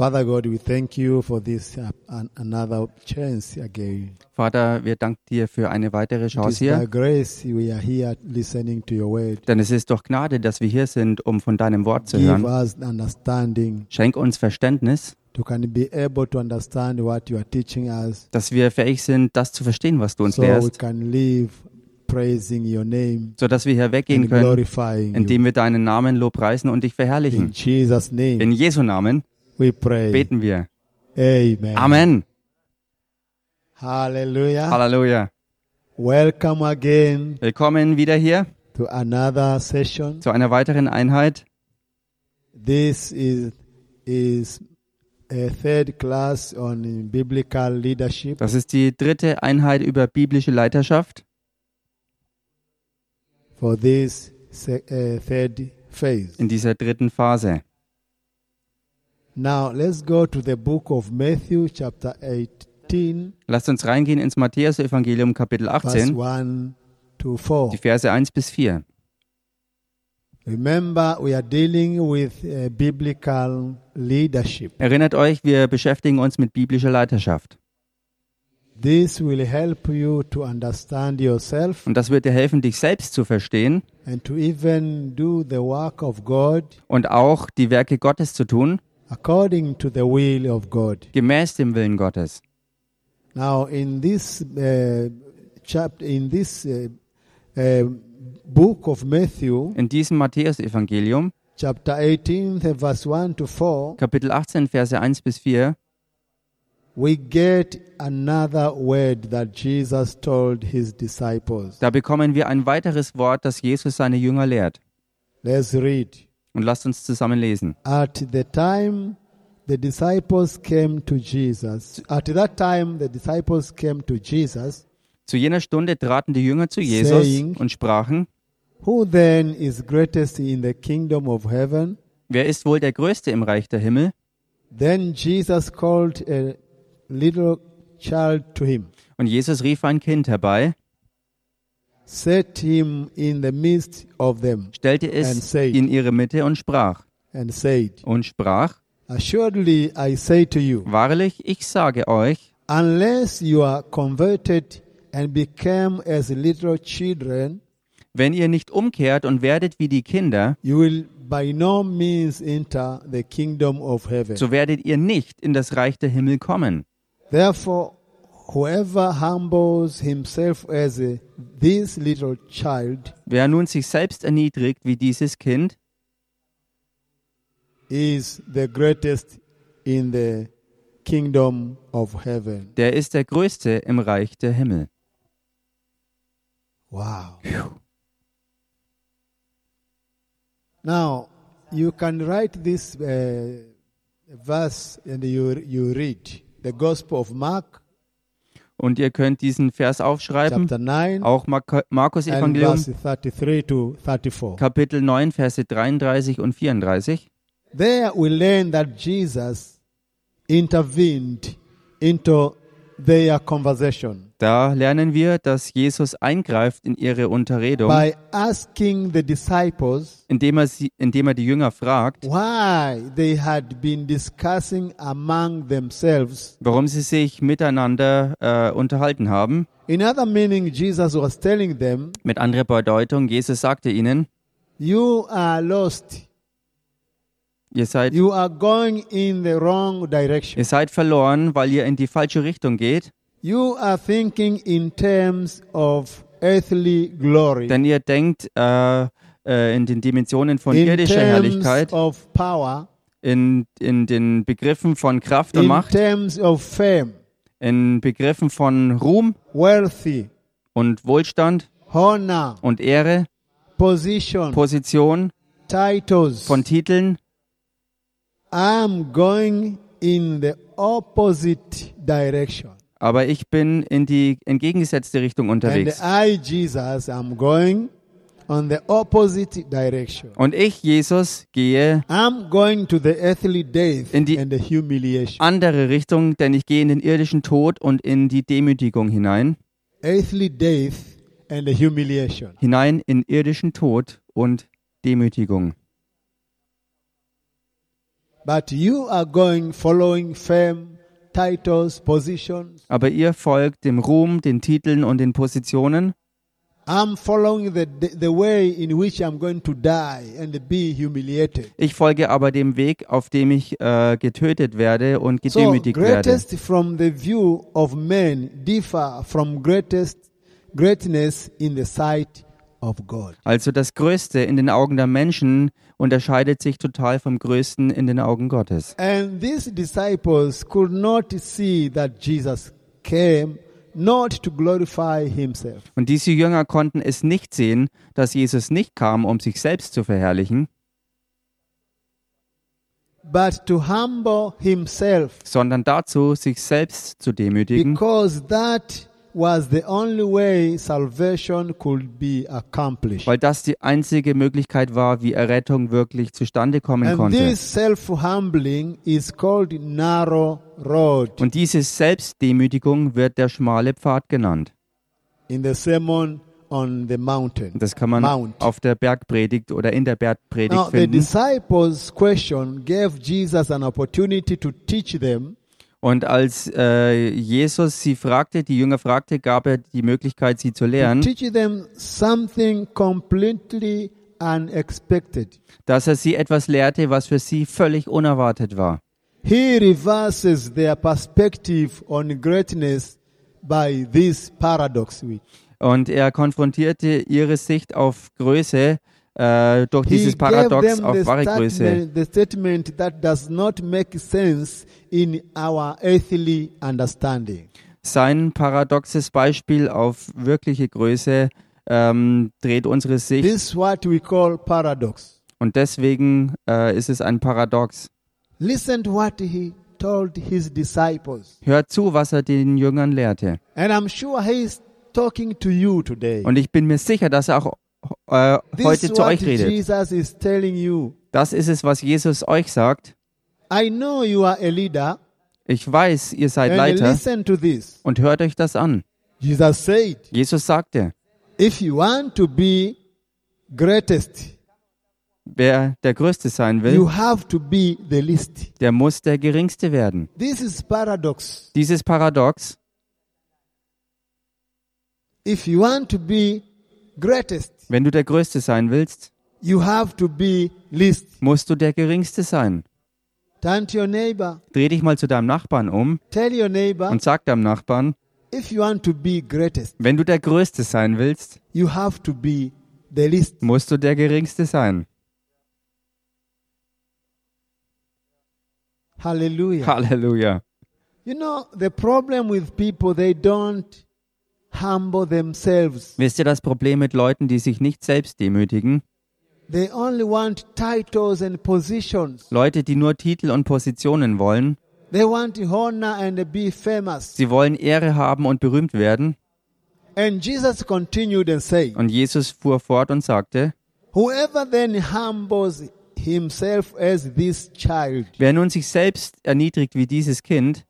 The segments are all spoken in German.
Father God, we thank you for this uh, an, another chance again. Vater, wir danken dir für eine weitere It Chance hier, grace we are here listening to your word. denn es ist doch Gnade, dass wir hier sind, um von deinem Wort zu Give hören. us understanding Schenk uns Verständnis, to can be able to understand what you are teaching us, dass wir fähig sind, das zu verstehen, was du uns so we lehrst, can live praising your name sodass wir hier weggehen können, indem wir deinen Namen lobpreisen und dich In verherrlichen. Jesus' name, In Jesu Namen we pray. beten wir. Amen. Amen. Hallelujah. Halleluja. Welcome again Willkommen wieder hier to another session. zu einer weiteren Einheit. This is is a third class on biblical leadership. Das ist die dritte Einheit über biblische Leiterschaft for this uh, third phase. in dieser dritten Phase. Now let's go to the book of Matthew, chapter 18, Lasst uns reingehen ins Matthäus-Evangelium, Kapitel verse 18, 1 to 4. die Verse 1 bis 4. Remember, we are dealing with uh, biblical leadership. Erinnert euch, wir beschäftigen uns mit biblischer Leiterschaft. This will help you to understand yourself Und das wird dir helfen, dich selbst zu verstehen and to even do the work of God und auch die Werke Gottes zu tun, according to the will of God. gemäß dem Willen Gottes. Now, in this uh, chapter, in this uh, uh, book of Matthew, In diesem Matthäus-Evangelium, chapter 18, the verse 1 to 4, Kapitel 18, Verse 1 bis 4, we get another word that Jesus told his disciples. da bekommen wir ein weiteres Wort, das Jesus seine Jünger lehrt. Let's read. Und lasst uns zusammen lesen. At the time the disciples came to Jesus, at that time the disciples came to Jesus, Zu jener Stunde traten die Jünger zu Jesus Saying- und sprachen, Who then is greatest in the kingdom of heaven? wer ist wohl der Größte im Reich der Himmel? Then Jesus called a little child to him, Und Jesus rief ein Kind herbei, set him in the midst of them, stellte es in ihre Mitte und sprach, and said, und sprach, Assuredly I say to you, wahrlich, ich sage euch, unless you are converted and become as little children, wenn ihr nicht umkehrt und werdet wie die Kinder, you will by no means enter the kingdom of heaven. so werdet ihr nicht in das Reich der Himmel kommen. Therefore, whoever humbles himself as a, this little child Wer nun sich selbst erniedrigt wie dieses Kind, is the greatest in the kingdom of heaven. der ist der Größte im Reich der Himmel. Wow. Now, you can write this uh, verse and you, you read the Gospel of Mark, Und ihr könnt diesen Vers aufschreiben, chapter 9, auch Mark Markus Evangelium, verse 33 to 34. Kapitel 9, Verse 33 und 34. There we learn that Jesus intervened into Da lernen wir, dass Jesus eingreift in ihre Unterredung, by asking the disciples indem er, sie, indem er die Jünger fragt, why they had been discussing among themselves. warum sie sich miteinander äh, unterhalten haben. In other meaning, Jesus was telling them, Mit anderer Bedeutung, Jesus sagte ihnen, You are lost. Ihr seid, You are going in the wrong direction. ihr seid verloren, weil ihr in die falsche Richtung geht, You are thinking in terms of earthly glory, denn ihr denkt äh, äh, in den Dimensionen von in irdischer terms Herrlichkeit, of power, in, in den Begriffen von Kraft und in Macht, terms of fame, in Begriffen von Ruhm wealthy, und Wohlstand honor, und Ehre, position, Position, titles. von Titeln. I'm going in the opposite direction. Aber ich bin in die entgegengesetzte Richtung And unterwegs. I, Jesus, am going on the opposite direction. Und ich, Jesus, gehe I'm going to the earthly death In die- and the humiliation. andere Richtung, denn ich gehe in den irdischen Tod und in die Demütigung hinein. Earthly death and the humiliation. Hinein in irdischen Tod und Demütigung. But you are going following fame, titles, positions. Aber ihr folgt dem Ruhm, den Titeln und den Positionen. I'm following the, the, the way in which I'm going to die and be humiliated. Ich folge aber dem Weg, auf dem ich äh, getötet werde und So gedemütigt werde. greatest from the view of men differ from greatest greatness in the sight of God. Also das Größte in den Augen der Menschen unterscheidet sich total vom Größten in den Augen Gottes. And these disciples could not see that Jesus came not to glorify himself, Und diese Jünger konnten es nicht sehen, dass Jesus nicht kam, um sich selbst zu verherrlichen, but to humble himself sondern dazu, sich selbst zu demütigen, because that was the only way salvation could be accomplished. weil das die einzige Möglichkeit war, wie Errettung wirklich zustande kommen And konnte. this self-humbling is called narrow road Und diese Selbstdemütigung wird der schmale Pfad genannt. in the sermon on the mountain. Das kann man Mount. auf der Bergpredigt oder in der Bergpredigt Now, the finden. disciples' question gave Jesus an opportunity to teach them Und als äh, Jesus sie fragte, die Jünger fragte, gab er die Möglichkeit, sie zu lehren, teach them something completely unexpected. dass er sie etwas lehrte, was für sie völlig unerwartet war. He reverses their perspective on greatness by this paradox. Und er konfrontierte ihre Sicht auf Größe äh, durch He dieses Paradox auf wahre Größe. the statement that does not make sense in our earthly understanding. Sein paradoxes Beispiel auf wirkliche Größe ähm, dreht unsere Sicht This is what we call paradox. und deswegen äh, ist es ein Paradox. Listen to what he told his disciples. Hört zu, was er den Jüngern lehrte. And I'm sure he is talking to you today. Und ich bin mir sicher, dass er auch äh, This heute is zu what euch redet. Jesus is telling you. Das ist es, was Jesus euch sagt. I know you are a leader. Ich weiß, ihr seid Leiter listen to this. und hört euch das an. Jesus said, Jesus sagte, if you want to be greatest, wer der Größte sein will, you have to be the least. der muss der Geringste werden. This is paradox. Dieses Paradox, If you want to be greatest, wenn du der Größte sein willst, you have to be least. musst du der Geringste sein. Turn to your neighbor. Dreh dich mal zu deinem Nachbarn um Tell your neighbor, und sag deinem Nachbarn, if you want to be greatest, wenn du der Größte sein willst, you have to be the least. musst du der Geringste sein. Hallelujah. Halleluja. You know, the problem with people, they don't humble themselves. Wisst ihr das Problem mit Leuten, die sich nicht selbst demütigen? Leute, die nur Titel und Positionen wollen. They want honor and be famous. Sie wollen Ehre haben und berühmt werden. And Jesus continued and said, Und Jesus fuhr fort und sagte, Whoever then humbles himself as this child, wer nun sich selbst erniedrigt wie dieses Kind,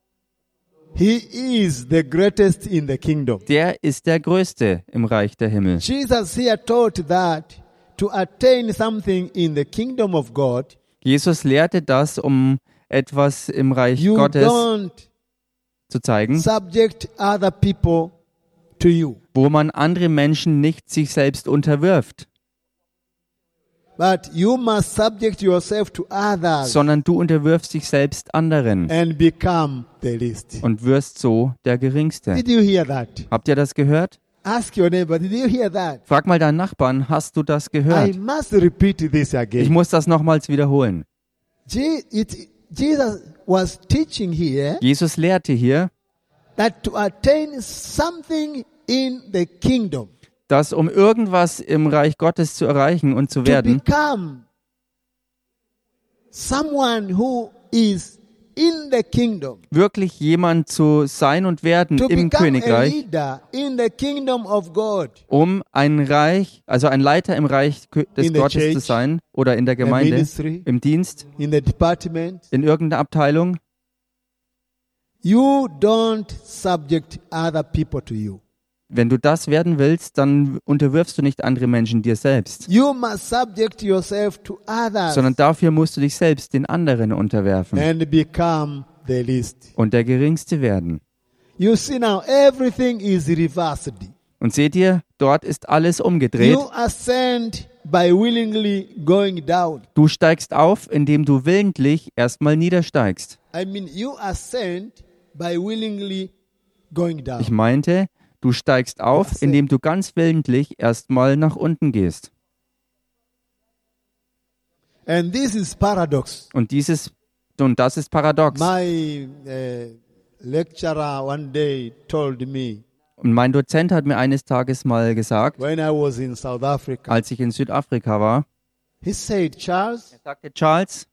he is the greatest in the kingdom. der ist der Größte im Reich der Himmel. Jesus here taught that to attain something in the kingdom of God, Jesus lehrte das, um etwas im Reich you Gottes don't zu zeigen, subject other people to you, wo man andere Menschen nicht sich selbst unterwirft, but you must subject yourself to others sondern du unterwirfst dich selbst anderen and become the least. und wirst so der Geringste. Did you hear that? Habt ihr das gehört? Ask your neighbor, did you hear that? Frag mal deinen Nachbarn, hast du das I gehört? must repeat this Ich again. muss das nochmals wiederholen. Je- it- Jesus was teaching here Jesus lehrte hier, that to attain something in the kingdom, dass um irgendwas im Reich Gottes zu erreichen und zu to werden, become someone who is wirklich jemand zu sein und werden to im become a Königreich, leader in the kingdom of God, um ein Reich, also ein Leiter im Reich des Gottes zu church, sein oder in der Gemeinde, ministry, im Dienst, in in irgendeiner Abteilung. you don't subject other people to you. Wenn du das werden willst, dann unterwirfst du nicht andere Menschen dir selbst, You must subject yourself to others sondern dafür musst du dich selbst den anderen unterwerfen and become the least. und der Geringste werden. You see now, everything is reversed. Und seht ihr, dort ist alles umgedreht. You ascend by willingly going down. Du steigst auf, indem du willentlich erstmal niedersteigst. I mean, you ascend by willingly going down. Ich meinte, du steigst auf, indem du ganz willentlich erstmal nach unten gehst. And this is paradox. Und dieses und das ist paradox. My uh, lecturer one day told me Und mein Dozent hat mir eines Tages mal gesagt, when I was in South Africa, als ich in Südafrika war, he said, Charles, er sagte Charles,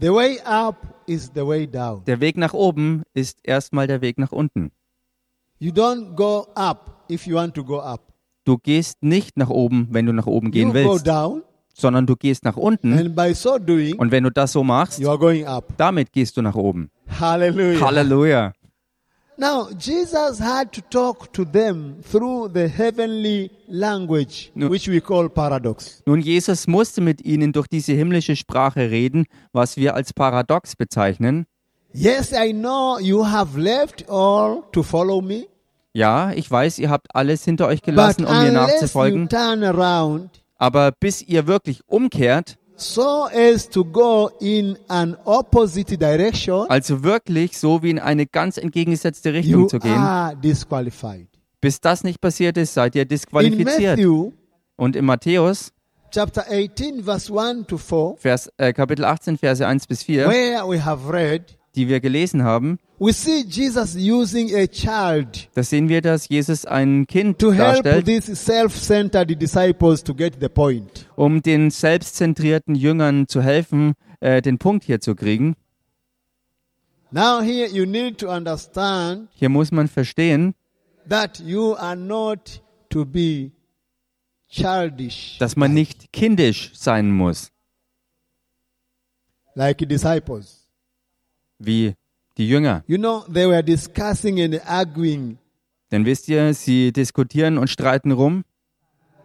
the way up is the way down. der Weg nach oben ist erstmal der Weg nach unten. You don't go up if you want to go up. Du gehst nicht nach oben, wenn du nach oben You gehen go willst, down, sondern du gehst nach unten and by so doing, und wenn du das so machst, you are going up. damit gehst du nach oben. Hallelujah. Halleluja. Now, Jesus had to talk to them through the heavenly language, No. which we call paradox. Nun, Jesus musste mit ihnen durch diese himmlische Sprache reden, was wir als Paradox bezeichnen. Yes, I know you have left all to follow me, Ja, ich weiß, ihr habt alles hinter euch but gelassen, um mir nachzufolgen, turn around aber bis ihr wirklich umkehrt, so as to go in an opposite direction, also wirklich so wie in eine ganz entgegengesetzte Richtung you zu gehen, are disqualified. bis das nicht passiert ist, seid ihr In disqualifiziert. Matthew Und in Matthäus, chapter 18, verse 1 to 4, Vers, äh, Kapitel 18, Verse 1 bis 4, where we have read, die wir gelesen haben, we see Jesus using a child da sehen wir, dass Jesus ein Kind to help darstellt, these self-centered disciples to get the point. um den selbstzentrierten Jüngern zu helfen, äh, den Punkt hier zu kriegen. Now here you need to understand Hier muss man verstehen, that you are not to be childish dass man nicht kindisch sein muss, like disciples. Wie die Jünger. You know, they were discussing and arguing Denn wisst ihr, sie diskutieren und streiten rum,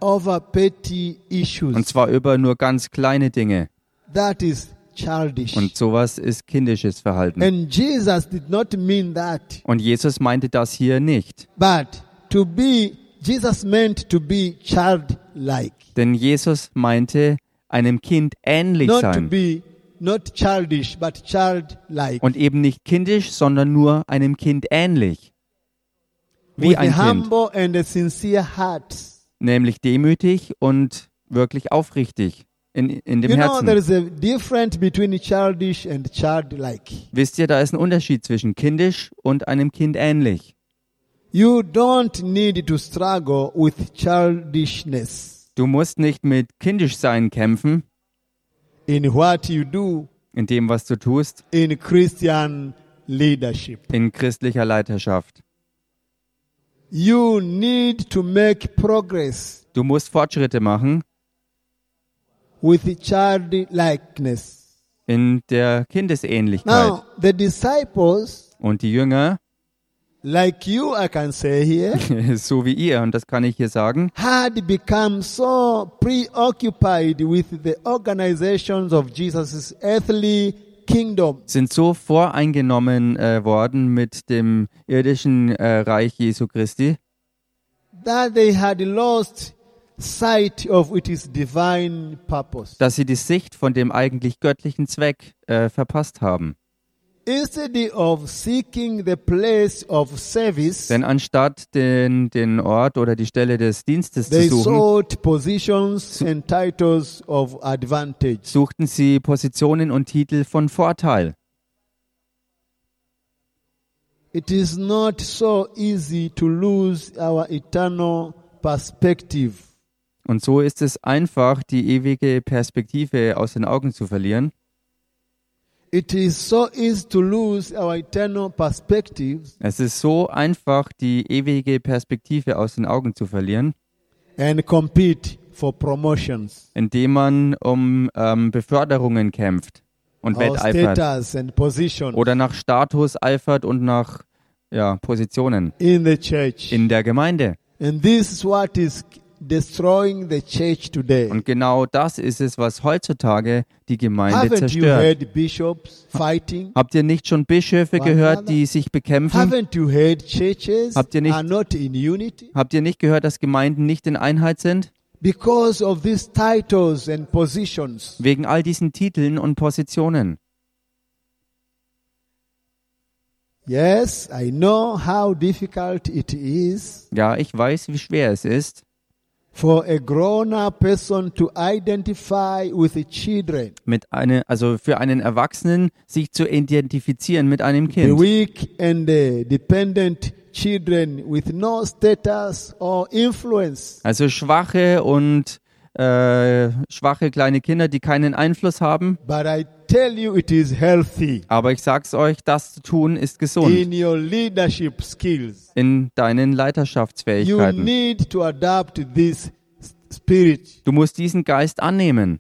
over petty issues. und zwar über nur ganz kleine Dinge. That is childish. Und sowas ist kindisches Verhalten. And Jesus did not mean that. Und Jesus meinte das hier nicht. But to be, Jesus meant to be childlike. Denn Jesus meinte, einem Kind ähnlich Not to sein. be, not childish, but childlike. Und eben nicht kindisch, sondern nur einem Kind ähnlich. Wie With ein a Kind. humble and a sincere heart. Nämlich demütig und wirklich aufrichtig in, in dem You know, there Herzen. is a difference between childish and childlike. Wisst ihr, da ist ein Unterschied zwischen kindisch und einem Kind ähnlich. You don't need to struggle with childishness Du musst nicht mit kindisch sein kämpfen, in what you do in dem, was du tust, in Christian leadership. in christlicher Leiterschaft. You need to make progress Du musst Fortschritte machen with childlikeness. in der Kindesähnlichkeit. Now, the disciples, Und die Jünger, like you, I can say here, so wie ihr, und das kann ich hier sagen, had become so preoccupied with the organizations of Jesus' earthly kingdom sind so voreingenommen äh, worden mit dem irdischen äh, Reich Jesu Christi, that they had lost sight of its divine purpose. dass sie die Sicht von dem eigentlich göttlichen Zweck äh, verpasst haben. Denn anstatt den, den Ort oder die Stelle des Dienstes zu suchen, sought positions and titles of advantage. suchten sie Positionen und Titel von Vorteil. It is not so easy to lose our eternal perspective. Und so ist es einfach, die ewige Perspektive aus den Augen zu verlieren. It is so easy to lose our eternal perspectives Es ist so einfach, die ewige Perspektive aus den Augen zu verlieren, and compete for promotions indem man um ähm, Beförderungen kämpft und or wetteifert status and position oder nach Status eifert und nach ja, Positionen in the church. in der Gemeinde. And this is what is destroying the church today. Und genau das ist es, was heutzutage die Gemeinde Haven't you zerstört. heard bishops fighting? Habt ihr nicht schon Bischöfe gehört, die sich bekämpfen? Haven't you heard churches Habt ihr nicht- are not in unity? Habt ihr nicht gehört, dass Gemeinden nicht in Einheit sind? Because of these titles and positions. Wegen all diesen Titeln und Positionen. Yes, I know how difficult it is Ja, ich weiß, wie schwer es ist, for a grown-up person to identify with the children, mit eine, also für einen Erwachsenen sich zu identifizieren mit einem the Kind. weak and the dependent children with no status or influence. Also schwache und äh, schwache kleine Kinder, die keinen Einfluss haben. But I tell you, it is healthy Aber ich sag's euch, das zu tun ist gesund in your leadership skills. in deinen You Leiterschaftsfähigkeiten. need to adapt this spirit Du musst diesen Geist annehmen,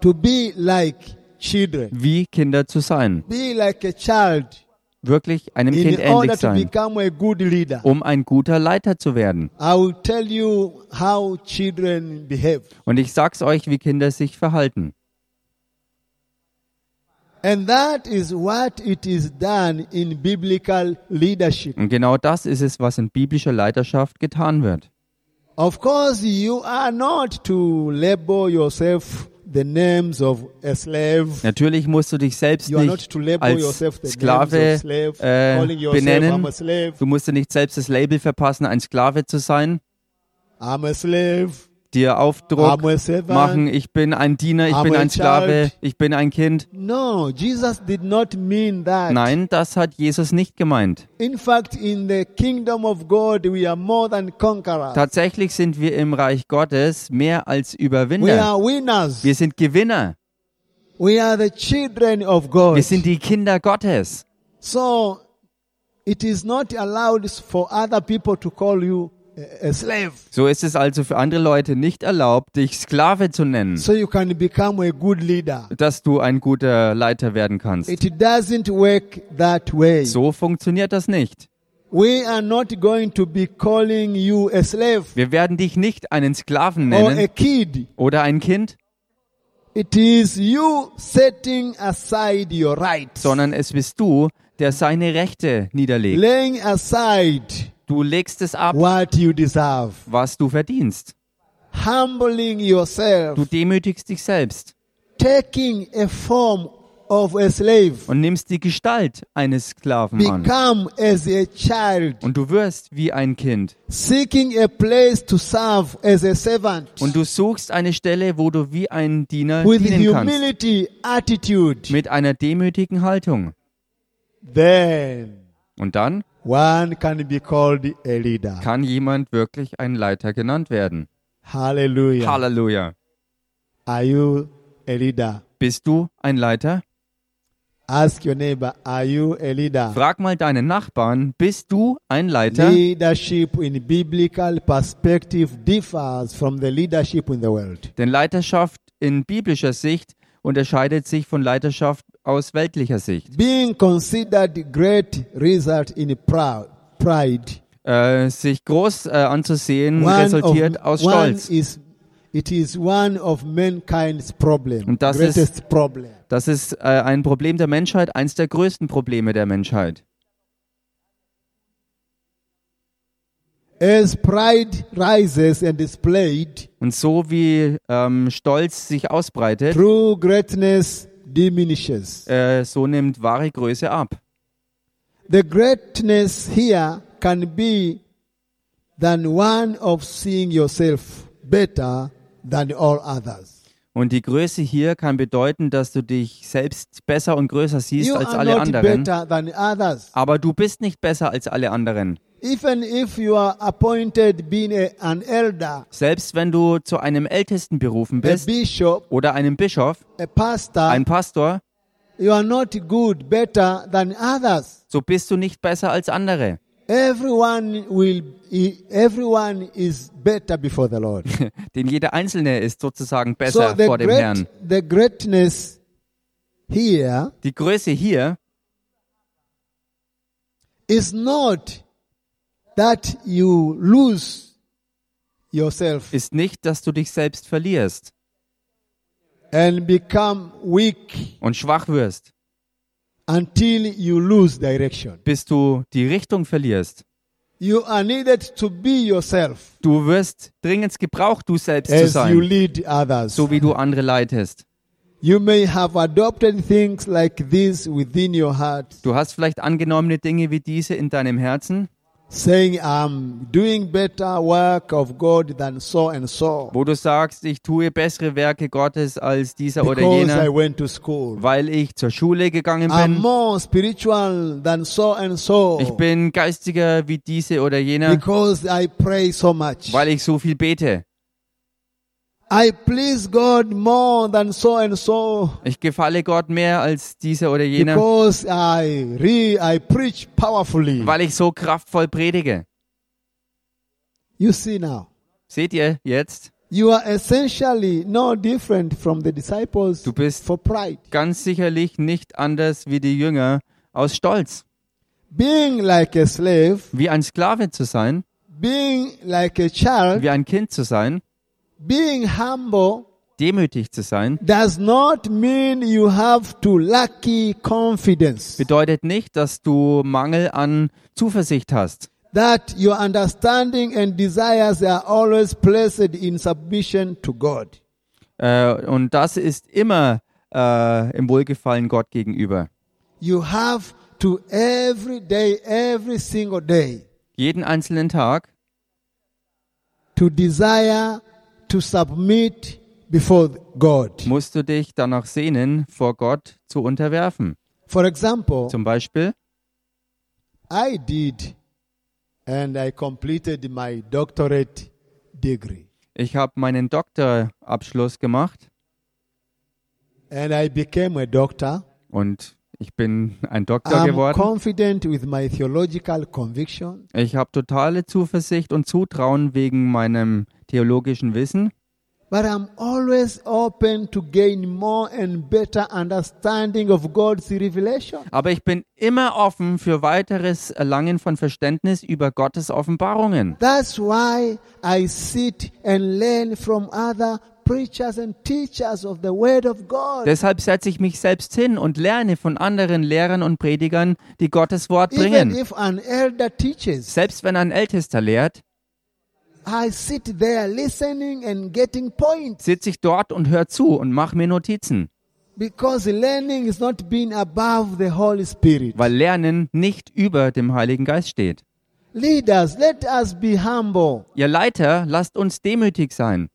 to be like children. wie Kinder zu sein. Be like a child Wirklich einem Kind in order ähnlich to sein, become a good leader. um ein guter Leiter zu werden. I will tell you how children behave. Und ich sag's euch, wie Kinder sich verhalten. And that is what it is done in biblical leadership. Und genau das ist es, was in biblischer Leiterschaft getan wird. Of course, you are not to label yourself the names of a slave. Natürlich musst du dich selbst You nicht als Sklave slave, äh, benennen. Du musst dir nicht selbst das Label verpassen, ein Sklave zu sein, I'm a slave, dir Aufdruck machen, ich bin ein Diener, ich bin ein Sklave, ich bin ein Kind. No, Jesus did not mean that. Nein, das hat Jesus nicht gemeint. In fact, in the kingdom of God, we are more than conquerors. Tatsächlich sind wir im Reich Gottes mehr als We Überwinder. are winners. Wir sind Gewinner. We are the children of God. Wir sind die Kinder Gottes. So it is not allowed for other people to call you a, slave. So ist es also für andere Leute nicht erlaubt, dich Sklave zu nennen, So you can become a good leader. dass du ein guter Leiter werden kannst. It doesn't work that way. So funktioniert das nicht. We are not going to be calling you a slave Wir werden dich nicht einen Sklaven or a nennen kid. oder ein Kind, It is you setting aside your rights, sondern es bist du, der seine Rechte niederlegt. laying aside Du legst es ab, what you deserve, was du verdienst. humbling yourself, Du demütigst dich selbst taking a form of a slave, und nimmst die Gestalt eines Sklaven an. become as a child, Und du wirst wie ein Kind. seeking a place to serve as a servant, Und du suchst eine Stelle, wo du wie ein Diener with dienen kannst. humility attitude. Mit einer demütigen Haltung. Then Und dann one can be called a leader. kann jemand wirklich ein Leiter genannt werden. Hallelujah. Halleluja. Are you a leader? Bist du ein Leiter? Ask your neighbor, are you a leader? Frag mal deinen Nachbarn, bist du ein Leiter? Leadership in biblical perspective differs from the leadership in the world. Denn Leiterschaft in biblischer Sicht unterscheidet sich von Leiterschaft aus weltlicher Sicht. Being considered great result in pride. Äh, sich groß äh, anzusehen One resultiert of, aus Stolz. is it is one of mankind's problem, Und das greatest ist- problem. Das ist äh, ein Problem der Menschheit, eins der größten Probleme der Menschheit. As pride rises and is played, Und so wie ähm, Stolz sich ausbreitet, true greatness diminishes. äh, so nimmt wahre Größe ab. The greatness here can be than one of seeing yourself better than all others. Und die Größe hier kann bedeuten, dass du dich selbst besser und größer siehst You als are alle not anderen. better than others. Aber du bist nicht besser als alle anderen. Even if you are appointed being a, an elder, Selbst wenn du zu einem Ältesten berufen a bist bishop, oder einem Bischof, a pastor, ein Pastor, you are not good, better than others. so bist du nicht besser als andere. Everyone will, everyone is better before the Lord. Denn jeder Einzelne ist sozusagen so besser the vor dem great, Herrn. the greatness here Die Größe hier is not that you lose yourself ist nicht, dass du dich selbst verlierst and become weak und schwach wirst, until you lose direction. bis du die Richtung verlierst. You are needed to be yourself Du wirst dringend gebraucht, du selbst zu as you sein, lead others. so wie du andere leitest. You may have adopted things like this within your heart, Du hast vielleicht angenommene Dinge wie diese in deinem Herzen, saying, I'm doing better work of God than so and so wo du sagst, ich tue bessere Werke Gottes als dieser oder because I jener, went to school. weil ich zur Schule gegangen I'm bin. more spiritual than so and so Ich bin geistiger wie diese oder jener, because I pray so much. weil ich so viel bete. I please God more than so and so Ich gefalle Gott mehr als dieser oder jener, because I re I preach powerfully. weil ich so kraftvoll predige. You see now, Seht ihr jetzt? you are essentially no different from the disciples Du bist for pride. ganz sicherlich nicht anders wie die Jünger aus Stolz. Being like a slave, Wie ein Sklave zu sein, being like a child, wie ein Kind zu sein, being humble demütig zu sein, does not mean you have to lackey confidence. bedeutet nicht, dass du Mangel an Zuversicht hast, That your understanding and desires are always placed in submission to God. Äh, und das ist immer äh, im Wohlgefallen Gott gegenüber. You have to every day, every single day, Jeden einzelnen Tag to desire to submit before God. musst du dich danach sehnen, vor Gott zu unterwerfen. For example, Zum Beispiel, I did and I completed my doctorate degree ich habe meinen Doktorabschluss gemacht and I became a doctor. und ich bin ein Doktor I'm geworden. confident with my theological conviction. Ich habe totale Zuversicht und Zutrauen wegen meinem theologischen Wissen, But I'm always open to gain more and better understanding of God's revelation. aber ich bin immer offen für weiteres Erlangen von Verständnis über Gottes Offenbarungen. That's why I sit and learn from other preachers and teachers of the Word of God. Deshalb setze ich mich selbst hin und lerne von anderen Lehrern und Predigern, die Gottes Wort Even bringen. if an elder teaches, Selbst wenn ein Ältester lehrt, I sit there listening and getting points sitze ich dort und höre zu und mache mir Notizen, because learning is not being above the Holy Spirit. weil Lernen nicht über dem Heiligen Geist steht. Leaders, let us be humble. Ihr Leiter, lasst uns demütig sein.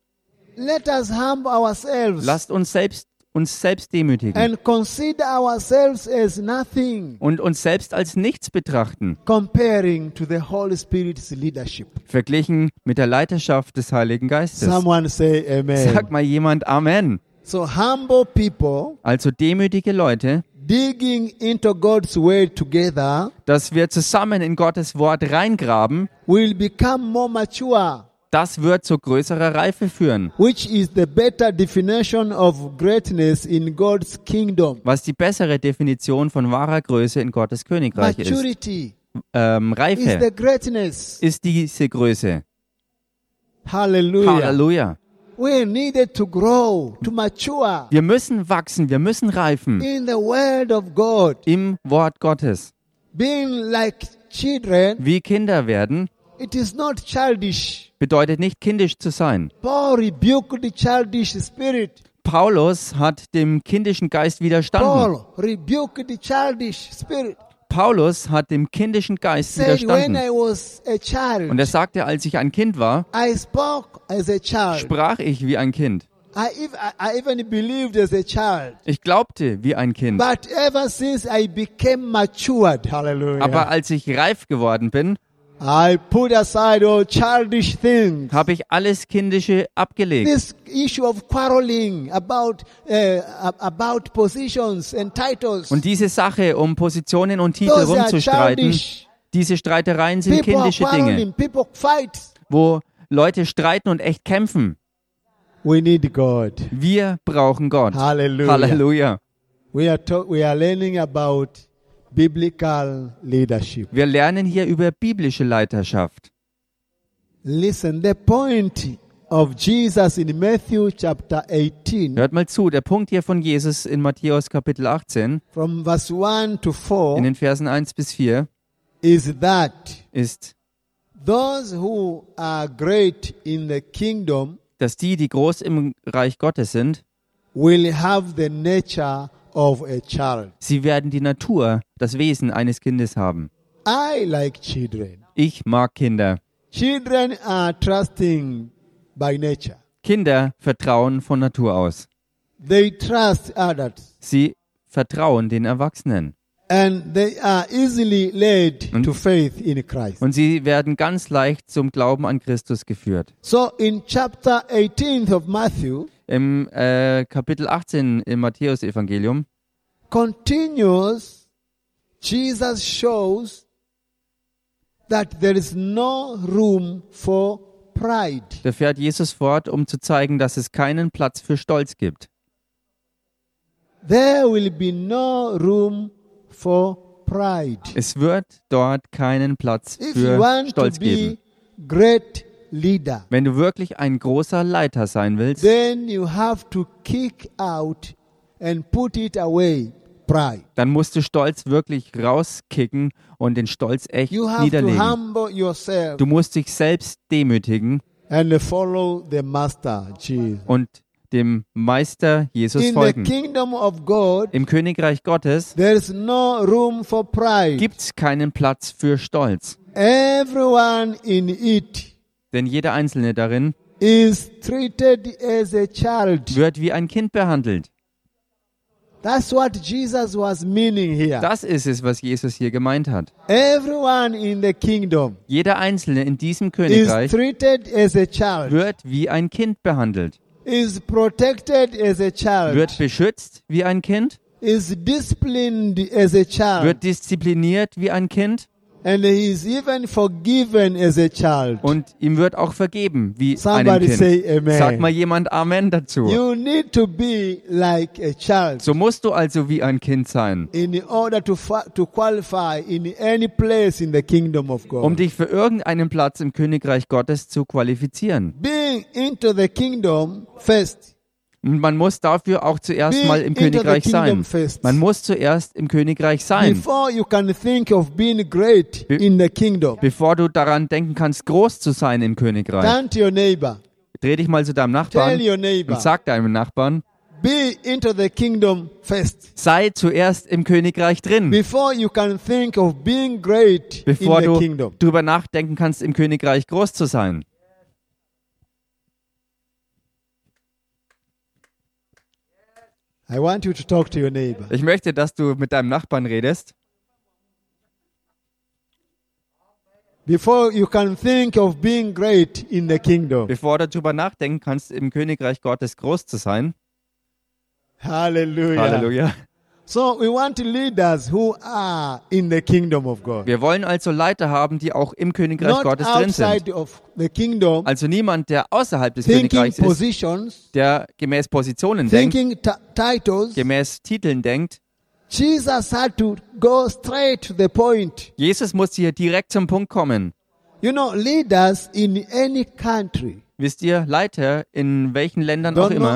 Let us humble ourselves Lasst uns selbst uns selbst demütigen and consider ourselves as nothing und uns selbst als nichts betrachten, comparing to the Holy Spirit's leadership. verglichen mit der Leiterschaft des Heiligen Geistes. Someone say amen. Sag mal jemand Amen. So humble people Also demütige Leute, digging into God's word together dass wir zusammen in Gottes Wort reingraben, will become more mature, das wird zu größerer Reife führen, which is the better definition of greatness in God's kingdom. was die bessere Definition von wahrer Größe in Gottes Königreich ist. Maturity Ähm, is Reife the greatness. ist diese Größe. Hallelujah. Halleluja. We needed to grow, to mature Wir müssen wachsen, wir müssen reifen in the word of God. im Wort Gottes. Being like children, Wie Kinder werden, it is not childish. bedeutet nicht kindisch zu sein. Paul rebuked the childish spirit. Paulus hat dem kindischen Geist widerstanden. Paul rebuked the childish spirit. Paulus hat dem kindischen Geist widerstanden. I was a child, Und er sagte, als ich ein Kind war, I spoke as a child. sprach ich wie ein Kind. I, ev- I I even believed as a child. Ich glaubte wie ein Kind. But ever since I became matured, hallelujah, Aber als ich reif geworden bin, I put aside all childish things. habe ich alles Kindische abgelegt. This issue of quarreling about uh, ab- about positions and titles. Und diese Sache, um Positionen und Titel Those rumzustreiten, diese Streitereien sind People kindische Dinge, wo Leute streiten und echt kämpfen. We need God. Wir brauchen Gott. Hallelujah. Halleluja. We are we are learning about biblical leadership. Wir lernen hier über biblische Leiterschaft. Listen, the point of Jesus in Matthew chapter 18, Hört mal zu, der Punkt hier von Jesus in Matthäus Kapitel 18, from verse 1 to in 4, den Versen 1 bis 4, is that ist, those who are great in the kingdom dass die, die groß im Reich Gottes sind, will have the nature of a child. sie werden die Natur, das Wesen eines Kindes haben. I like children. Ich mag Kinder. Children are trusting by nature. Kinder vertrauen von Natur aus. They trust others Sie vertrauen den Erwachsenen. And they are easily led Und- to faith in Christ. Und sie werden ganz leicht zum Glauben an Christus geführt. So in chapter 18 of Matthew Im äh, Kapitel 18 im Matthäusevangelium continues, Jesus shows that there is no room for pride. da fährt Jesus fort, um zu zeigen, dass es keinen Platz für Stolz gibt. There will be no room. Es wird dort keinen Platz für Stolz be geben. great leader, Wenn du wirklich ein großer Leiter sein willst, then you have to kick out and put it away pride. dann musst du Stolz wirklich rauskicken und den Stolz echt You have to niederlegen. Du musst dich selbst demütigen and follow the master Jesus. und dem Meister Jesus In the folgen. kingdom of God, Im Königreich Gottes there is no room for pride. gibt es keinen Platz für Stolz, Everyone in it denn jeder Einzelne darin is treated as a child. wird wie ein Kind behandelt. That's what Jesus was meaning here. Das ist es, was Jesus hier gemeint hat. Everyone in the kingdom Jeder Einzelne in diesem Königreich wird wie ein Kind behandelt, is protected as a child, wird beschützt wie ein Kind, is disciplined as a child, wird diszipliniert wie ein Kind and he is even forgiven as a child. und ihm wird auch vergeben wie einem Somebody Kind. say amen. Sag mal jemand Amen dazu. You need to be like a child So musst du also wie ein Kind sein, in order to, to qualify in any place in the kingdom of God. um dich für irgendeinen Platz im Königreich Gottes zu qualifizieren. Being into the kingdom first. Und man muss dafür auch zuerst Being mal im Königreich sein. first. Man muss zuerst im Königreich sein, Before you can think of being great Be- in the kingdom. bevor du daran denken kannst, groß zu sein im Königreich. Dreh dich mal zu deinem Nachbarn und sag deinem Nachbarn, Be into the kingdom first. sei zuerst im Königreich drin, Before you can think of being great bevor in the du kingdom. drüber nachdenken kannst, im Königreich groß zu sein. I want you to talk to your neighbor. Ich möchte, dass du mit deinem Nachbarn redest, Before you can think of being great in the kingdom. bevor du drüber nachdenken kannst, im Königreich Gottes groß zu sein. Hallelujah. Halleluja. So we want leaders who are in the kingdom of God. Wir wollen also Leiter haben, die auch im Königreich Not Gottes drin sind. of the kingdom, Also niemand, der außerhalb des Königreichs ist, positions, der gemäß Positionen denkt, titles. gemäß Titeln denkt. Jesus had to go straight to the point. Jesus muss hier direkt zum Punkt kommen. You know, leaders in any country Wisst ihr, Leiter in welchen Ländern auch don't know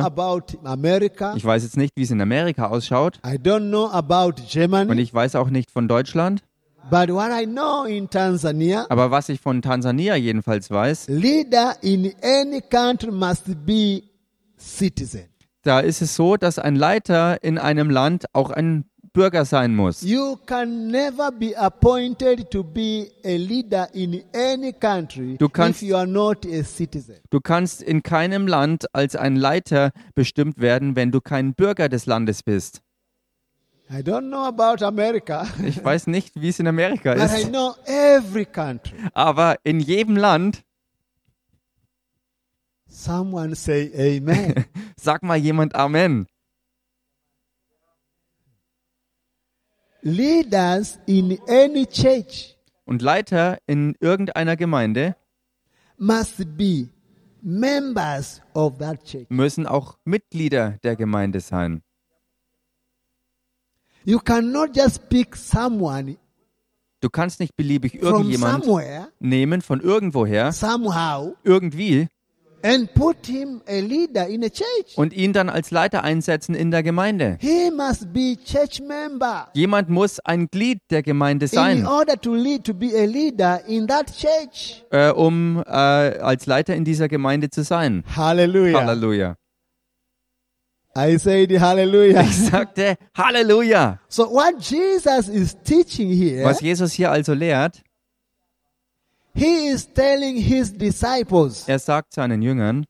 immer, ich weiß jetzt nicht, wie es in Amerika ausschaut I don't know about und Germany. ich weiß auch nicht von Deutschland, But what I know in Tanzania, aber was ich von Tansania jedenfalls weiß, leader in any country must be citizen. da ist es so, dass ein Leiter in einem Land auch ein Bürger sein muss. You can never be appointed to be a leader in any country Du kannst- if you are not a citizen. Du kannst in keinem Land als ein Leiter bestimmt werden, wenn du kein Bürger des Landes bist. I don't know about America, Ich weiß nicht, wie es in Amerika ist, know every country. aber in jedem Land, Someone say amen. sag mal jemand Amen. Leaders in any church Und Leiter in irgendeiner Gemeinde must be members of that church. müssen auch Mitglieder der Gemeinde sein. You cannot just pick someone Du kannst nicht beliebig from irgendjemand somewhere, nehmen von irgendwoher, somehow, irgendwie, und ihn dann als Leiter einsetzen in der Gemeinde. He must be church member Jemand muss ein Glied der Gemeinde in sein, order to lead to be a leader in that church. äh, um äh, als Leiter in dieser Gemeinde zu sein. Hallelujah. Halleluja. I said hallelujah. Ich sagte Halleluja. so what Jesus is teaching here, Was Jesus hier also lehrt, he is telling his disciples er sagt seinen Jüngern,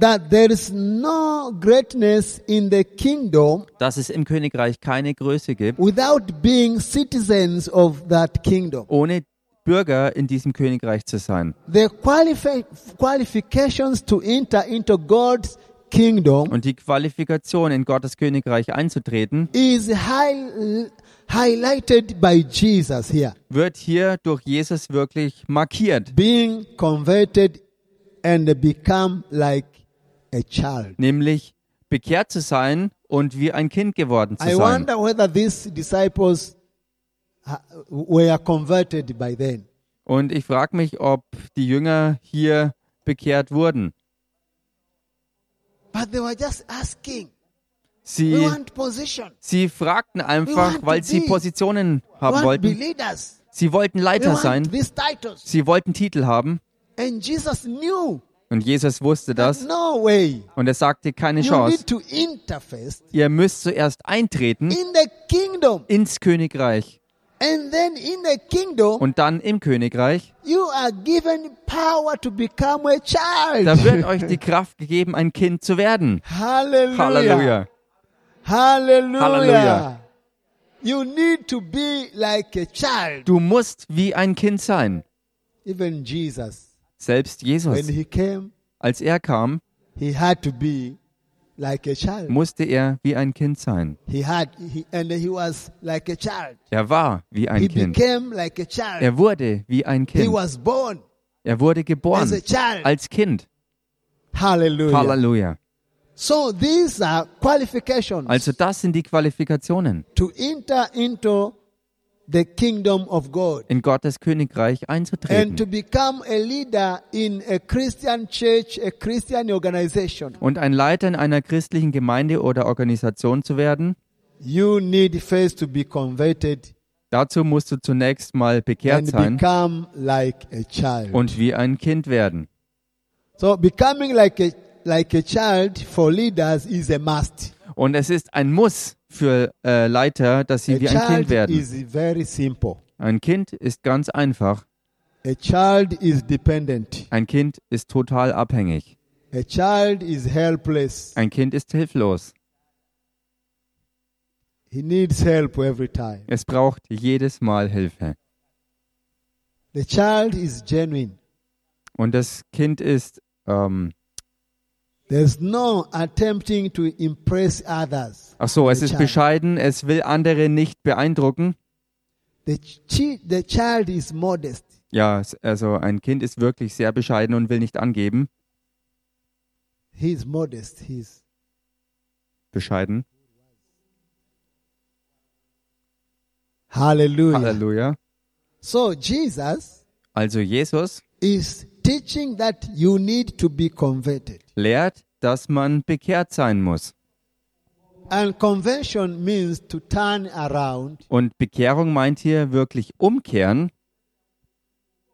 that there is no greatness in the kingdom dass es im Königreich keine Größe gibt, without being citizens of that kingdom. ohne Bürger in diesem Königreich zu sein. The qualifi- qualifications to enter into God's kingdom Und die Qualifikation, in Gottes Königreich einzutreten, is high, highlighted by Jesus here. wird hier durch Jesus wirklich markiert, Being converted and become like a child. nämlich bekehrt zu sein und wie ein Kind geworden zu I sein. wonder whether these disciples were converted by then. Und ich frage mich, ob die Jünger hier bekehrt wurden. But they were just asking. Sie, sie fragten einfach, weil sie Positionen haben wollten. Sie wollten Leiter sein. Sie wollten Titel haben. And Jesus knew Und Jesus wusste das. Und er sagte, keine Chance. Ihr müsst zuerst eintreten ins Königreich. Und dann im Königreich, da wird euch die Kraft gegeben, ein Kind zu werden. Halleluja. Hallelujah. Halleluja. You need to be like a child. Du musst wie ein Kind sein. Even Jesus, Selbst when Jesus, he came, als er kam, he had to be like a child. musste er wie ein Kind sein. He had, he, and he was like a child. Er war wie ein He Kind. became like a child. Er wurde wie ein He Kind. was born Er wurde as a geboren child. als Kind. Hallelujah. Halleluja. So these are qualifications Also das sind die Qualifikationen, to enter into the kingdom of God in Gottes Königreich and to einzutreten become a leader in a Christian church, a Christian organization. und ein Leiter in einer christlichen Gemeinde oder Organisation zu werden. You need first to be converted Dazu musst du zunächst mal bekehrt and sein become like a child. und wie ein Kind werden. so becoming like a like a child for leaders is a must. Und es ist ein Muss für äh, Leiter, dass sie a wie ein Kind child werden. is very simple. Ein Kind ist ganz einfach. A child is dependent. Ein Kind ist total abhängig. A child is helpless. Ein Kind ist hilflos. He needs help every time. Es braucht jedes Mal Hilfe. The child is genuine. Und das Kind ist, ähm, There's no attempting to impress others. ach so, es ist child. bescheiden, es will andere nicht beeindrucken. The, chi- the child is modest. Ja, also ein Kind ist wirklich sehr bescheiden und will nicht angeben. He is modest. He's Bescheiden. hallelujah. Halleluja. So Jesus Also Jesus is teaching that you need to be converted. lehrt, dass man bekehrt sein muss. And conversion means to turn around Und Bekehrung meint hier wirklich umkehren. You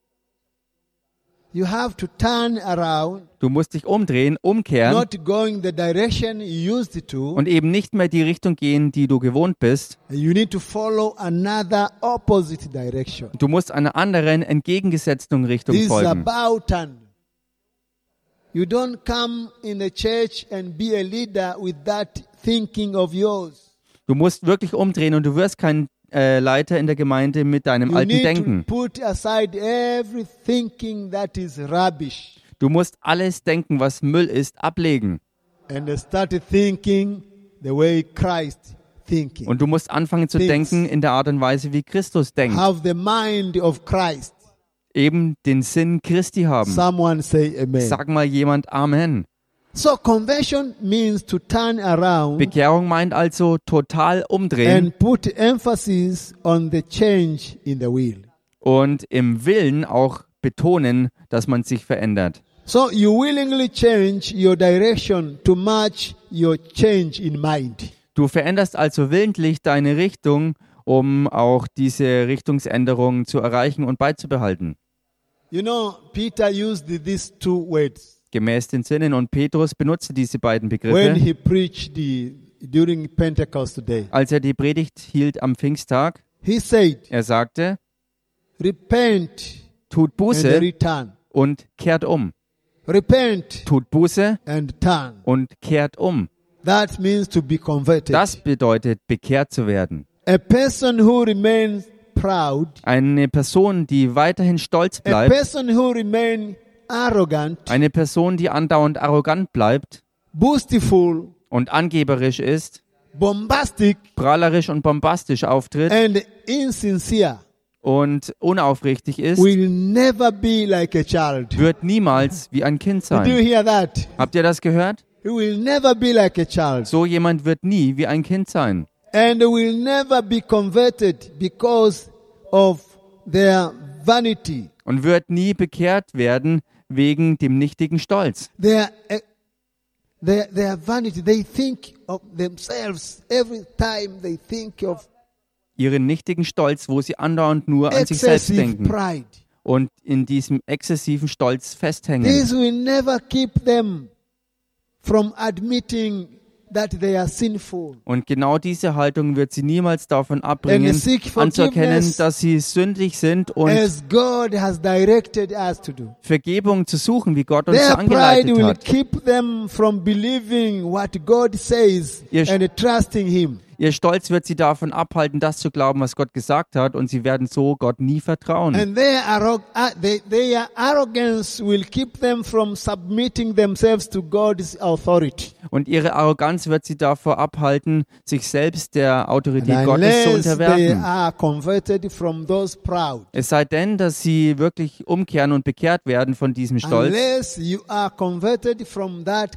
have to turn around, Du musst dich umdrehen, umkehren not going the direction you used to. und eben nicht mehr die Richtung gehen, die du gewohnt bist. You need to follow another opposite direction. Du musst einer anderen entgegengesetzten Richtung folgen. about turn. You don't come in a church and be a leader with that thinking of yours. Du musst wirklich umdrehen und du wirst kein äh, Leiter in der Gemeinde mit deinem You alten Denken. put aside every thinking that is rubbish Du musst alles Denken, was Müll ist, ablegen. and start thinking the way Christ thinking. Und du musst anfangen zu Thinks. denken in der Art und Weise, wie Christus denkt. Have the mind of Christ. Eben den Sinn Christi haben. Someone say amen. Sag mal jemand Amen. So conversion means to turn around Bekehrung meint also total umdrehen and put emphasis on the change in the will. und im Willen auch betonen, dass man sich verändert. So you willingly change your direction to match your change in mind. Du veränderst also willentlich deine Richtung, um auch diese Richtungsänderung zu erreichen und beizubehalten. You know, Peter used these two words Gemäß den Sinnen. Und Petrus benutzte diese beiden when Begriffe, he preached the, during Pentecost day. als er die Predigt hielt am Pfingsttag. He said, Er sagte, Repent tut and Buße und kehrt um. Repent Tut Buße and turn. und kehrt um. That means to be converted. Das bedeutet, bekehrt zu werden. A person who remains proud, Eine Person, die weiterhin stolz a bleibt, person who remains arrogant, eine Person, die andauernd arrogant bleibt boastful, und angeberisch ist, bombastic, prahlerisch und bombastisch auftritt and insincere und unaufrichtig ist, will never be like a child. wird niemals wie ein Kind sein. hear that? Habt ihr das gehört? He will never be like a child. So jemand wird nie wie ein Kind sein And will never be converted because of their vanity. und wird nie bekehrt werden wegen dem nichtigen Stolz. Their, eh, their, their vanity. They think of themselves every time they think of Ihren nichtigen Stolz, wo sie andauernd nur an sich selbst denken pride. und in diesem exzessiven Stolz festhängen. This will never keep them from admitting that they are sinful. Und genau diese Haltung wird sie niemals davon abbringen, anzuerkennen, dass sie sündig sind und as God has directed us to do. Vergebung zu suchen, wie Gott uns Their pride angeleitet will hat. keep them from believing what God says Ihr- and trusting Him. Ihr Stolz wird sie davon abhalten, das zu glauben, was Gott gesagt hat, und sie werden so Gott nie vertrauen. And their, uh, they, their arrogance will keep them from submitting themselves to God's authority. Und ihre Arroganz wird sie davor abhalten, sich selbst der Autorität Gottes zu unterwerfen. Es sei denn, dass sie wirklich umkehren und bekehrt werden von diesem Stolz.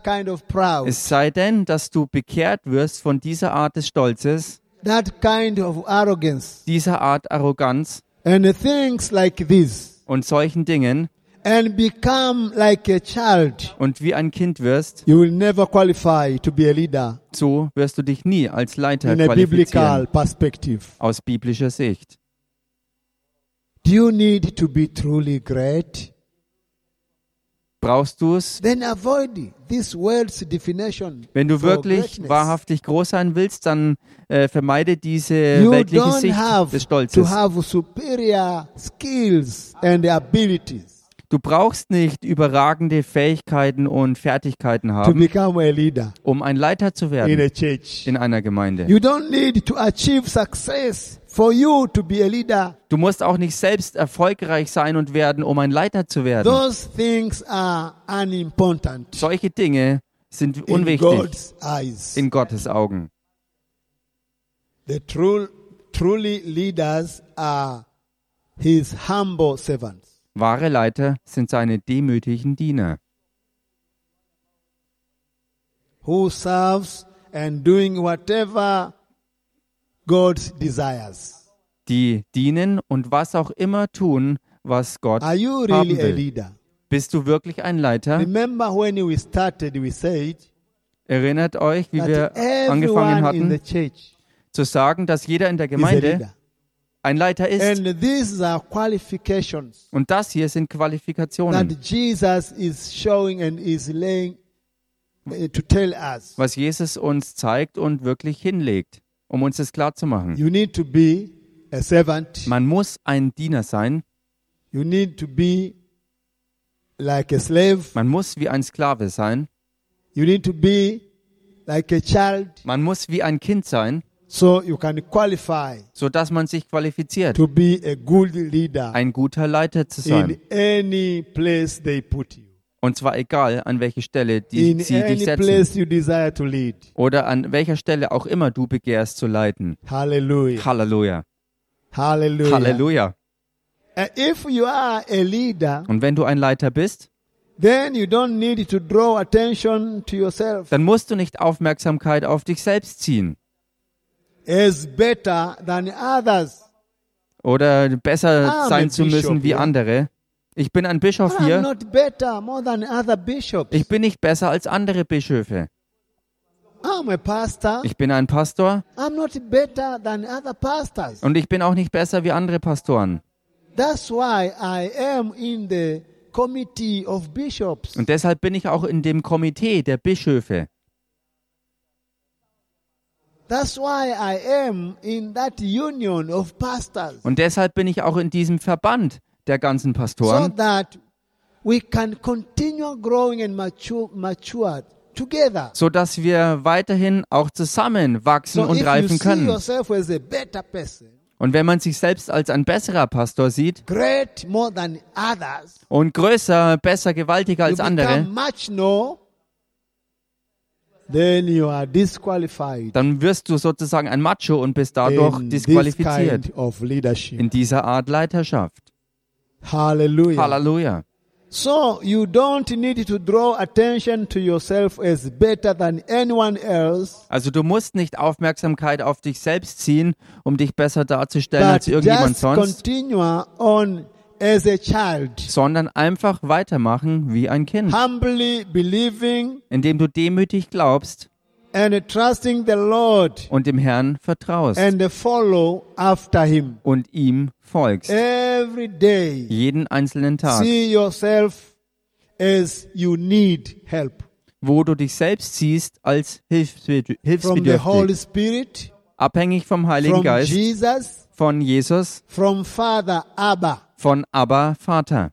kind of Es sei denn, dass du bekehrt wirst von dieser Art des Stolzes, that kind of arrogance, dieser Art Arroganz and things like this, und solchen Dingen and become like a child, und wie ein Kind wirst, you will never qualify to be a leader so wirst du dich nie als Leiter in a biblical qualifizieren perspective. aus biblischer Sicht. Do you need to be truly great? Brauchst du es? Wenn du wirklich wahrhaftig groß sein willst, dann äh, vermeide diese you weltliche don't Sicht des to Stolzes. have superior skills and abilities Du brauchst nicht überragende Fähigkeiten und Fertigkeiten haben, um ein Leiter zu werden in einer Gemeinde. You don't need to achieve success for you to be a leader. Du musst auch nicht selbst erfolgreich sein und werden, um ein Leiter zu werden. Those things are unimportant Solche Dinge sind in unwichtig God's eyes. in Gottes Augen. The true, truly leaders are his humble servants. Wahre Leiter sind seine demütigen Diener, who serves and doing whatever God desires. die dienen und was auch immer tun, was Gott Are you haben really a will. leader? Bist du wirklich ein Leiter? Remember when we started, we said Erinnert euch, wie wir that angefangen everyone in the hatten, church zu sagen, dass jeder in der is a Gemeinde leader. ein Leiter ist. And these are qualifications Und das hier sind Qualifikationen, that Jesus is showing and is laying uh, to tell us. was Jesus uns zeigt und wirklich hinlegt, um uns das klar zu machen. You need to be a servant. Man muss ein Diener sein, You need to be like a slave. man muss wie ein Sklave sein, You need to be like a child man muss wie ein Kind sein, so you can qualify sodass man sich qualifiziert, to be a good leader ein guter Leiter zu sein. in any place they put you. Und zwar egal, an welche Stelle die, In sie dich setzen oder an welcher Stelle auch immer du begehrst zu leiten. Hallelujah. Halleluja. Hallelujah. Halleluja. And if you are a leader, Und wenn du ein Leiter bist, then you don't need to draw attention to yourself dann musst du nicht Aufmerksamkeit auf dich selbst ziehen as better than others. oder besser Ah, sein zu müssen wie andere. Ich bin ein Bischof hier. not better more than other bishops. Ich bin nicht besser als andere Bischöfe. Ich bin ein Pastor I'm not better than other pastors. und ich bin auch nicht besser wie andere Pastoren. That's why I am in the committee of bishops. Und deshalb bin ich auch in dem Komitee der Bischöfe. That's why I am in that union of pastors. Und deshalb bin ich auch in diesem Verband der ganzen So Pastoren, that we can continue growing and mature, mature together. so dass wir weiterhin auch zusammen wachsen So und if you reifen see können. yourself as a better person, Und wenn man sich selbst als ein besserer Pastor sieht great more than others, und größer, besser, gewaltiger you als andere, become much no, then you are disqualified dann wirst du sozusagen ein Macho und bist dadurch in this disqualifiziert kind of leadership. in dieser Art Leiterschaft. Hallelujah. Halleluja. So you don't need to draw attention to yourself as better than anyone else, Also du musst nicht Aufmerksamkeit auf dich selbst ziehen, um dich besser darzustellen als irgendjemand just sonst, continue on as a child, sondern einfach weitermachen wie ein Kind, humbly believing indem du demütig glaubst and trusting the Lord und dem Herrn vertraust and follow after Him und ihm folgst. every day. Jeden einzelnen Tag, See yourself as you need help wo du dich selbst siehst als hilfsbedür- from the Holy hilfsbedürftig, Spirit, abhängig vom Heiligen from Geist, Jesus, von Jesus, from Father Abba. von Abba, Vater.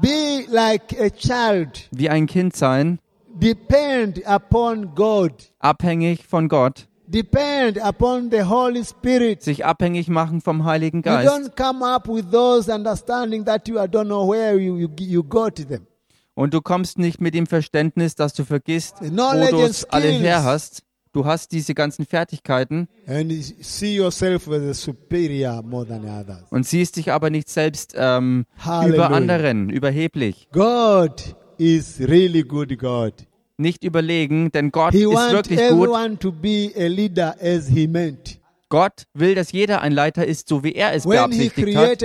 Be like a child. Wie ein Kind sein, Depend upon God. abhängig von Gott, Depend upon the Holy Spirit. sich abhängig machen vom Heiligen You Geist. don't come up with those understanding that you I don't know where you, you, you got them. Und du kommst nicht mit dem Verständnis, dass du vergisst, wo du es alle her hast. Du hast diese ganzen Fertigkeiten And you see yourself as a superior more than others. und siehst dich aber nicht selbst ähm, über anderen, überheblich. God is really good God. Nicht überlegen, denn Gott He ist wirklich gut. to be a leader as he meant. Gott will, dass jeder ein Leiter ist, so wie er es beabsichtigt hat.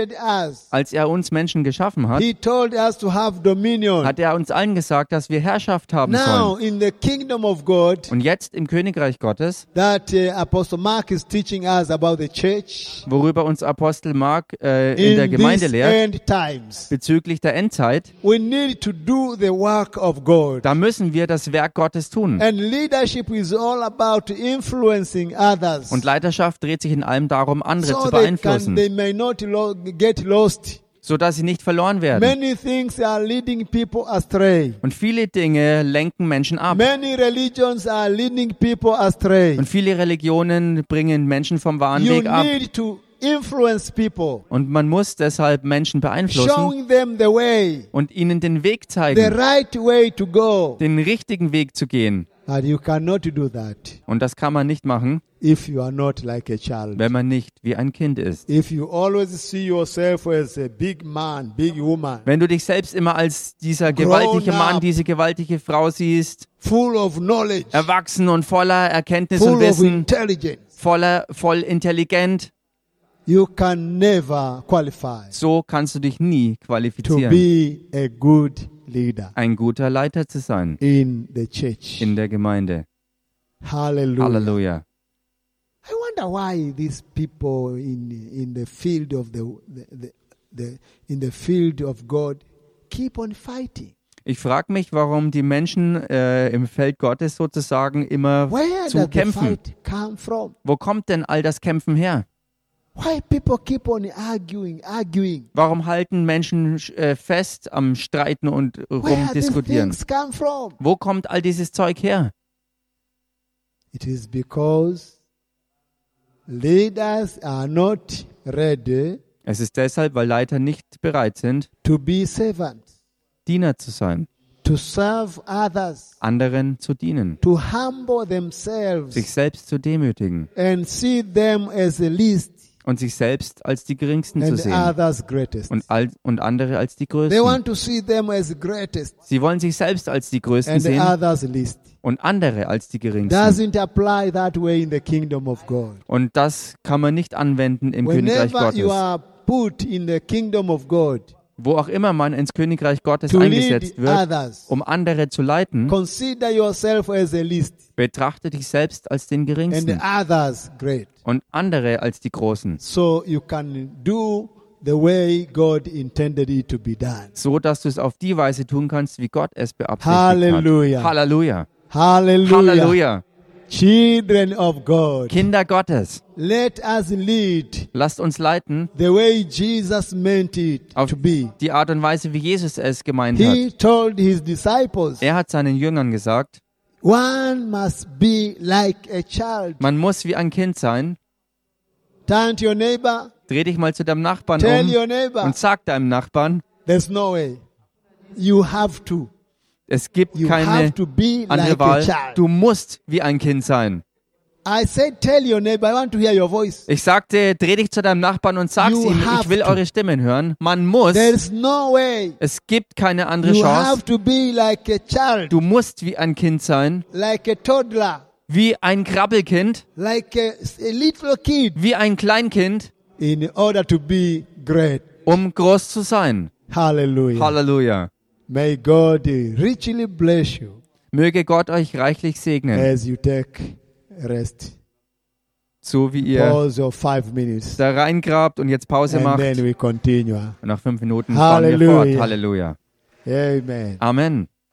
Als er uns Menschen geschaffen hat, hat er uns allen gesagt, dass wir Herrschaft haben Now, sollen. in the kingdom of God, Und jetzt im Königreich Gottes, that uh, Apostle Mark is teaching us about the church worüber uns Apostel Mark äh, in der in Gemeinde lehrt, bezüglich der Endzeit, da müssen wir das Werk Gottes tun. And leadership is all about influencing others. Und Leiterschaft dreht sich in allem darum, andere so zu they, can, beeinflussen, they may not lo- get lost. so dass sie nicht verloren werden. Many things are leading people astray. Und viele Dinge lenken Menschen ab. Many religions are leading people astray. Und viele Religionen bringen Menschen vom wahren You Weg ab. Und man muss deshalb Menschen beeinflussen showing them the way, und ihnen den Weg the zeigen, right way to go. den richtigen Weg zu gehen. But you cannot do that Und das kann man nicht machen, if you are not like a child. wenn man nicht wie ein Kind ist. If you always see yourself as a big man, big woman, Wenn du dich selbst immer als dieser gewaltige Mann, diese gewaltige Frau siehst, full of knowledge, erwachsen und voller Erkenntnis und Wissen, intelligence, voller, voll intelligent, you can never qualify so kannst du dich nie to qualifizieren, be a good leader ein guter Leiter zu sein in the church. in der Gemeinde. Hallelujah. Halleluja. I wonder why these people in in the field of the, the, the, the in the field of God keep on fighting. Ich frage mich, warum die Menschen äh, im Feld Gottes sozusagen immer Where zu does the kämpfen. fight come from? Wo kommt denn all das Kämpfen her? Why people keep on arguing, arguing? Warum halten Menschen äh, fest am Streiten und rumdiskutieren? things come from? Wo kommt all dieses Zeug her? It is because leaders are not ready Es ist deshalb, weil Leiter nicht bereit sind, to be servants, Diener zu sein, to serve others, anderen zu dienen, to humble themselves sich selbst zu demütigen and see them as the least und sich selbst als die Geringsten zu sehen und, all, und andere als die Größten. Sie wollen sich selbst als die Größten sehen und andere als die Geringsten. Und das kann man nicht anwenden im Königreich Gottes. Wo auch immer man ins Königreich Gottes eingesetzt wird, others, um andere zu leiten, consider yourself as the least betrachte dich selbst als den Geringsten und andere als die Großen, So you can do the way God intended it to be done. so dass du es auf die Weise tun kannst, wie Gott es beabsichtigt Halleluja. hat. Halleluja. Hallelujah. Halleluja. Children of God, Kinder Gottes, let us lead lasst uns leiten the way Jesus meant it auf to be. die Art und Weise, wie Jesus es gemeint hat. He told his disciples, Er hat seinen Jüngern gesagt, one must be like a child. man muss wie ein Kind sein. Turn to your neighbor, Dreh dich mal zu deinem Nachbarn tell um your neighbor, und sag deinem Nachbarn, there's no way. You have to. Es gibt You keine andere like Wahl. Du musst wie ein Kind sein. I said, tell your neighbor, I want to hear your voice. Ich sagte, dreh dich zu deinem Nachbarn und sag's You ihm, ich will to. eure Stimmen hören. Man muss. No way. Es gibt keine andere You Chance. have to be like a child, Du musst wie ein Kind sein, like a toddler, wie ein Krabbelkind, like a, a little kid wie ein Kleinkind, in order to be great. um groß zu sein. Hallelujah. Halleluja. May God richly bless you Möge Gott euch reichlich segnen, as you take rest. so wie ihr Pause of five minutes. da reingrabt und jetzt Pause And macht. then we continue. Und nach fünf Minuten fahren wir fort. Halleluja. Halleluja. Amen. Amen.